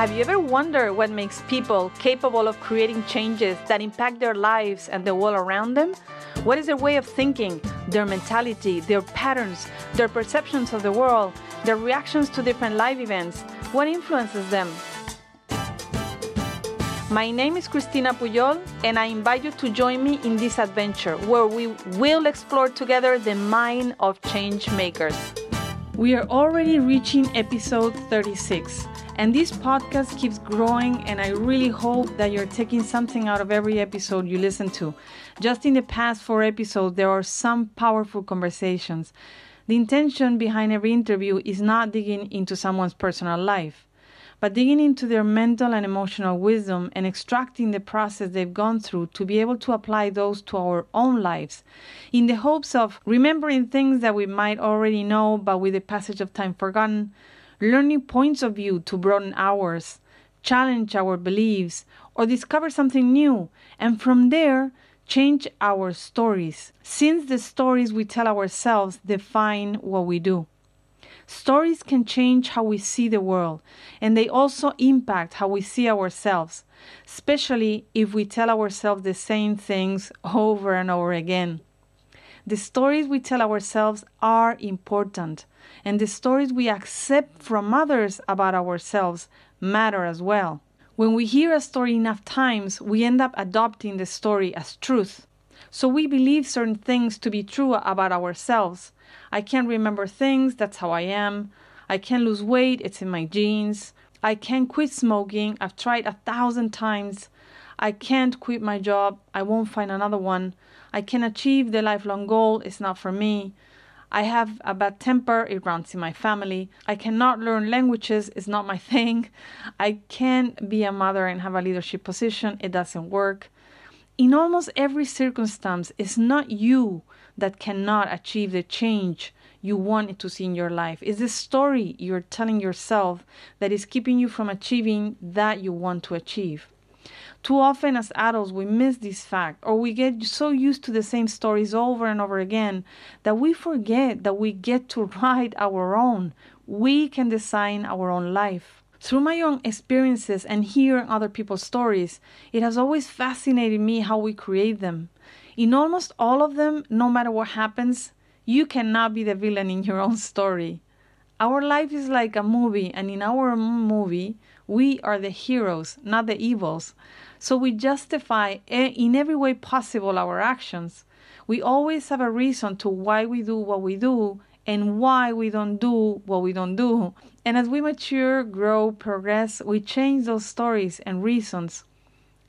Have you ever wondered what makes people capable of creating changes that impact their lives and the world around them? What is their way of thinking, their mentality, their patterns, their perceptions of the world, their reactions to different life events? What influences them? My name is Cristina Puyol, and I invite you to join me in this adventure where we will explore together the mind of change makers. We are already reaching episode 36, and this podcast keeps growing, and I really hope that you're taking something out of every episode you listen to. Just in the past four episodes, there are some powerful conversations. The intention behind every interview is not digging into someone's personal life but digging into their mental and emotional wisdom and extracting the process they've gone through to be able to apply those to our own lives in the hopes of remembering things that we might already know but with the passage of time forgotten, learning points of view to broaden ours, challenge our beliefs, or discover something new, and from there, change our stories, since the stories we tell ourselves define what we do. Stories can change how we see the world, and they also impact how we see ourselves, especially if we tell ourselves the same things over and over again. The stories we tell ourselves are important, and the stories we accept from others about ourselves matter as well. When we hear a story enough times, we end up adopting the story as truth. So we believe certain things to be true about ourselves. I can't remember things, that's how I am. I can't lose weight, it's in my genes. I can't quit smoking, I've tried a thousand times. I can't quit my job, I won't find another one. I can achieve the lifelong goal, it's not for me. I have a bad temper, it runs in my family. I cannot learn languages, it's not my thing. I can't be a mother and have a leadership position, it doesn't work. In almost every circumstance, it's not you that cannot achieve the change you want to see in your life. It's the story you're telling yourself that is keeping you from achieving that you want to achieve. Too often, as adults, we miss this fact, or we get so used to the same stories over and over again that we forget that we get to write our own. We can design our own life. Through my own experiences and hearing other people's stories, it has always fascinated me how we create them. In almost all of them, no matter what happens, you cannot be the villain in your own story. Our life is like a movie, and in our movie, we are the heroes, not the evils. So we justify in every way possible our actions. We always have a reason to why we do what we do and why we don't do what we don't do. And as we mature, grow, progress, we change those stories and reasons.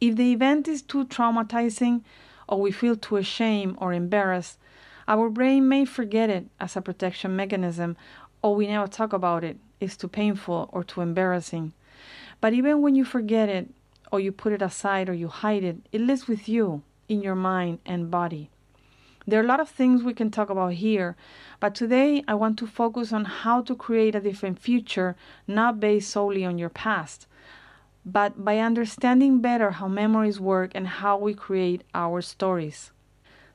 If the event is too traumatizing, or we feel too ashamed or embarrassed, our brain may forget it as a protection mechanism, or we never talk about it. It's too painful or too embarrassing. But even when you forget it, or you put it aside, or you hide it, it lives with you in your mind and body. There are a lot of things we can talk about here, but today I want to focus on how to create a different future, not based solely on your past, but by understanding better how memories work and how we create our stories.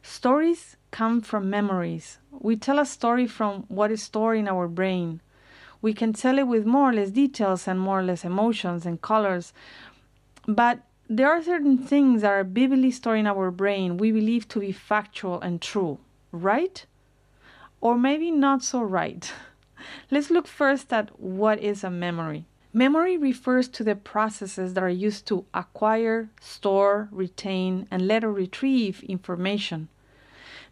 Stories come from memories. We tell a story from what is stored in our brain. We can tell it with more or less details and more or less emotions and colors, but there are certain things that are vividly stored in our brain we believe to be factual and true, right? Or maybe not so right. Let's look first at what is a memory. Memory refers to the processes that are used to acquire, store, retain, and later retrieve information.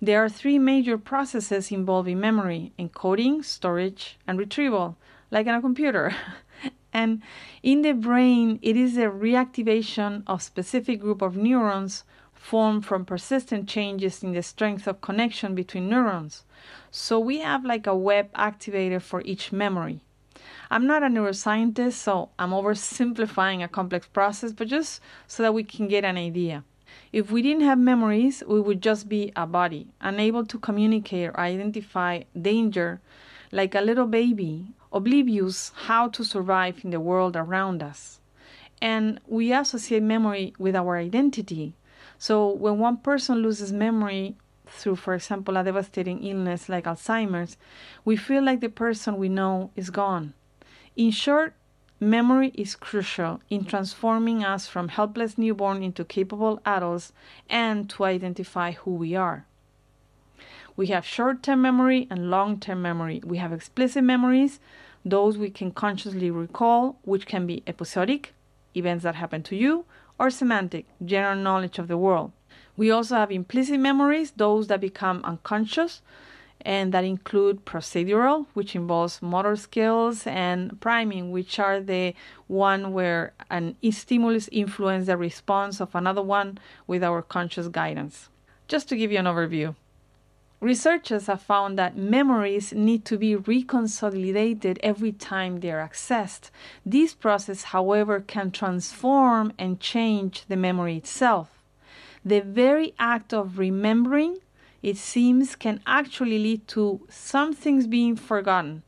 There are three major processes involving memory encoding, storage, and retrieval, like in a computer. And in the brain, it is a reactivation of specific group of neurons formed from persistent changes in the strength of connection between neurons. So we have like a web activator for each memory. I'm not a neuroscientist, so I'm oversimplifying a complex process, but just so that we can get an idea. If we didn't have memories, we would just be a body, unable to communicate or identify danger like a little baby oblivious how to survive in the world around us. And we associate memory with our identity. So when one person loses memory through, for example, a devastating illness like Alzheimer's, we feel like the person we know is gone. In short, memory is crucial in transforming us from helpless newborn into capable adults and to identify who we are. We have short term memory and long term memory. We have explicit memories, those we can consciously recall, which can be episodic, events that happen to you, or semantic, general knowledge of the world. We also have implicit memories, those that become unconscious, and that include procedural, which involves motor skills, and priming, which are the one where an stimulus influences the response of another one with our conscious guidance. Just to give you an overview. Researchers have found that memories need to be reconsolidated every time they are accessed. This process, however, can transform and change the memory itself. The very act of remembering it seems, can actually lead to some things being forgotten.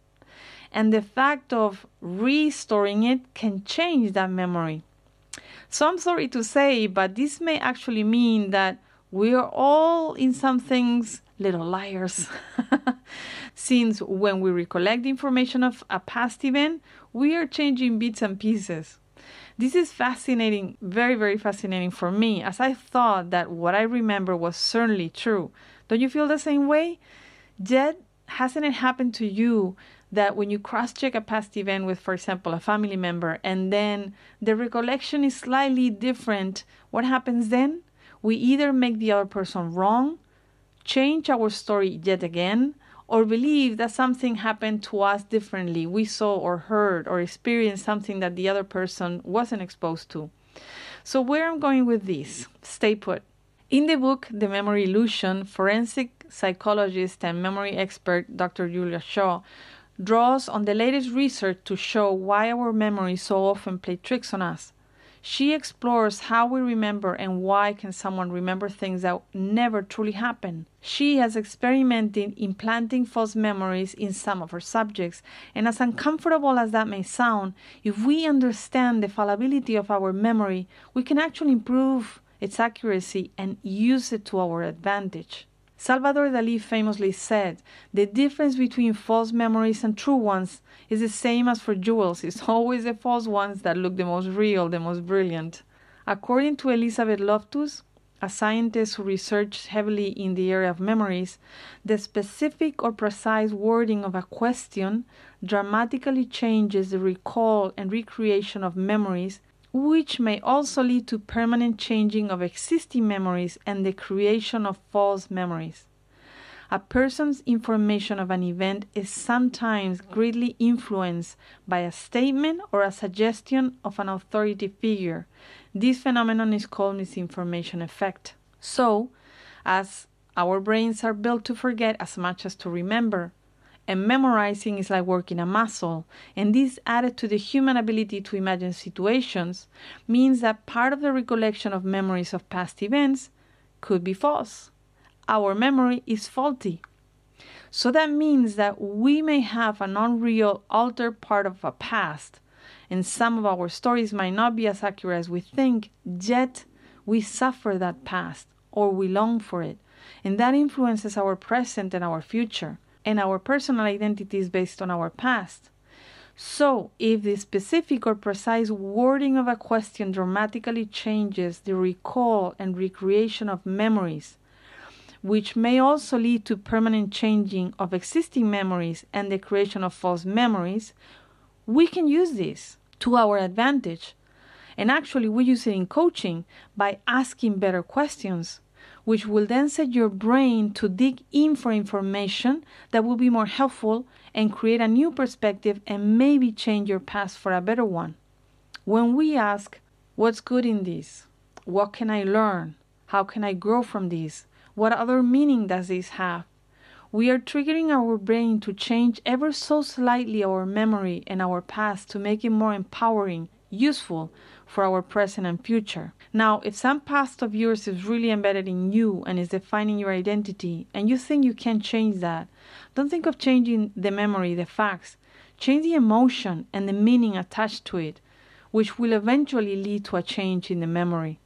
And the fact of restoring it can change that memory. So I'm sorry to say, but this may actually mean that we are all, in some things, little liars. Since when we recollect the information of a past event, we are changing bits and pieces. This is fascinating, very, very fascinating for me, as I thought that what I remember was certainly true. Don't you feel the same way? Yet, hasn't it happened to you that when you cross check a past event with, for example, a family member, and then the recollection is slightly different, what happens then? We either make the other person wrong, change our story yet again, or believe that something happened to us differently. We saw or heard or experienced something that the other person wasn't exposed to. So, where I'm going with this, stay put. In the book The Memory Illusion, forensic psychologist and memory expert Dr. Julia Shaw draws on the latest research to show why our memories so often play tricks on us. She explores how we remember and why can someone remember things that never truly happened. She has experimented implanting false memories in some of her subjects, and as uncomfortable as that may sound, if we understand the fallibility of our memory, we can actually improve its accuracy and use it to our advantage. Salvador Dali famously said, The difference between false memories and true ones is the same as for jewels. It's always the false ones that look the most real, the most brilliant. According to Elizabeth Loftus, a scientist who researched heavily in the area of memories, the specific or precise wording of a question dramatically changes the recall and recreation of memories which may also lead to permanent changing of existing memories and the creation of false memories. A person's information of an event is sometimes greatly influenced by a statement or a suggestion of an authority figure. This phenomenon is called misinformation effect. So, as our brains are built to forget as much as to remember, and memorizing is like working a muscle. And this, added to the human ability to imagine situations, means that part of the recollection of memories of past events could be false. Our memory is faulty. So that means that we may have an unreal, altered part of a past, and some of our stories might not be as accurate as we think, yet we suffer that past or we long for it. And that influences our present and our future and our personal identity is based on our past. So, if the specific or precise wording of a question dramatically changes the recall and recreation of memories, which may also lead to permanent changing of existing memories and the creation of false memories, we can use this to our advantage. And actually, we use it in coaching by asking better questions which will then set your brain to dig in for information that will be more helpful and create a new perspective and maybe change your past for a better one. When we ask, What's good in this? What can I learn? How can I grow from this? What other meaning does this have? We are triggering our brain to change ever so slightly our memory and our past to make it more empowering, useful, for our present and future. Now, if some past of yours is really embedded in you and is defining your identity, and you think you can change that, don't think of changing the memory, the facts. Change the emotion and the meaning attached to it, which will eventually lead to a change in the memory.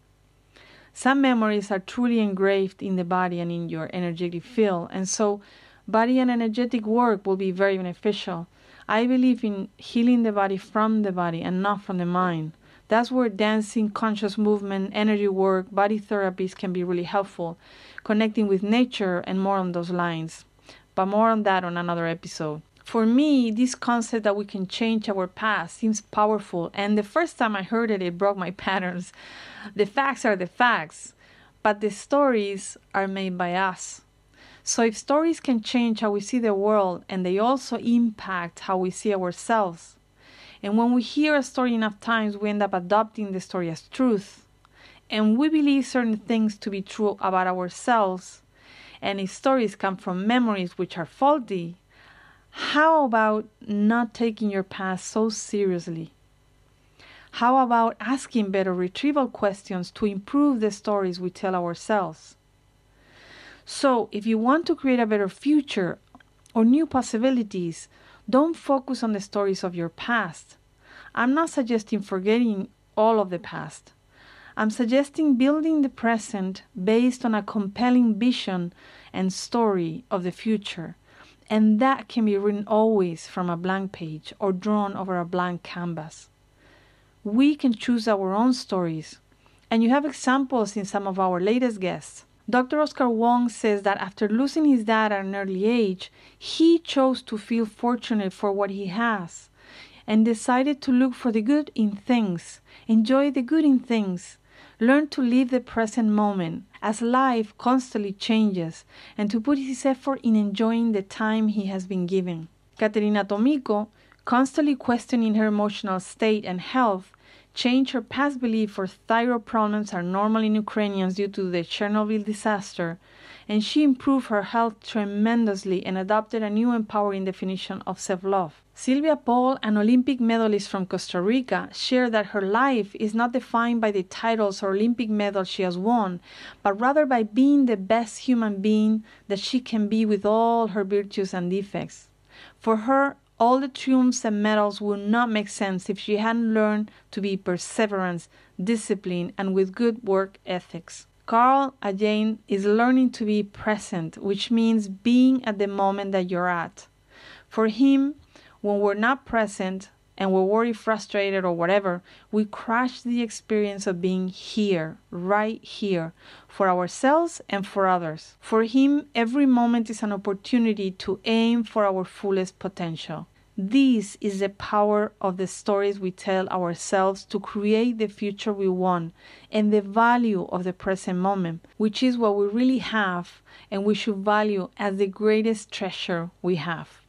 Some memories are truly engraved in the body and in your energetic field, and so body and energetic work will be very beneficial. I believe in healing the body from the body and not from the mind. That's where dancing, conscious movement, energy work, body therapies can be really helpful, connecting with nature and more on those lines. But more on that on another episode. For me, this concept that we can change our past seems powerful, and the first time I heard it, it broke my patterns. The facts are the facts, but the stories are made by us. So, if stories can change how we see the world and they also impact how we see ourselves, and when we hear a story enough times, we end up adopting the story as truth. And we believe certain things to be true about ourselves. And if stories come from memories which are faulty, how about not taking your past so seriously? How about asking better retrieval questions to improve the stories we tell ourselves? So, if you want to create a better future or new possibilities, don't focus on the stories of your past. I'm not suggesting forgetting all of the past. I'm suggesting building the present based on a compelling vision and story of the future. And that can be written always from a blank page or drawn over a blank canvas. We can choose our own stories. And you have examples in some of our latest guests. Dr. Oscar Wong says that after losing his dad at an early age, he chose to feel fortunate for what he has and decided to look for the good in things, enjoy the good in things, learn to live the present moment as life constantly changes, and to put his effort in enjoying the time he has been given. Katerina Tomiko, constantly questioning her emotional state and health, changed her past belief for thyroid problems are normal in Ukrainians due to the Chernobyl disaster, and she improved her health tremendously and adopted a new empowering definition of self love. Silvia Poll, an Olympic medalist from Costa Rica, shared that her life is not defined by the titles or Olympic medals she has won, but rather by being the best human being that she can be with all her virtues and defects. For her, all the triumphs and medals would not make sense if she hadn't learned to be perseverance, discipline, and with good work ethics. Carl again is learning to be present, which means being at the moment that you're at. For him, when we're not present and we're worried, frustrated, or whatever, we crash the experience of being here, right here, for ourselves and for others. For him, every moment is an opportunity to aim for our fullest potential. This is the power of the stories we tell ourselves to create the future we want and the value of the present moment, which is what we really have and we should value as the greatest treasure we have.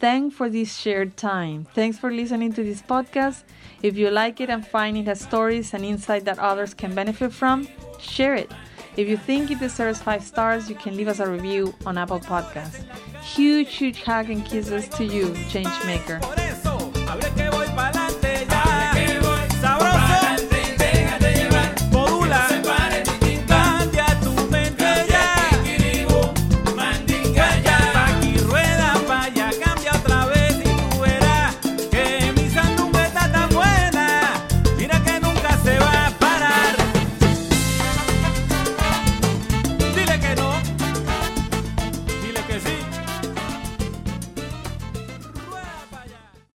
Thanks for this shared time. Thanks for listening to this podcast. If you like it and find it has stories and insight that others can benefit from, share it. If you think it deserves five stars, you can leave us a review on Apple Podcasts. Huge, huge hug and kisses to you, Changemaker.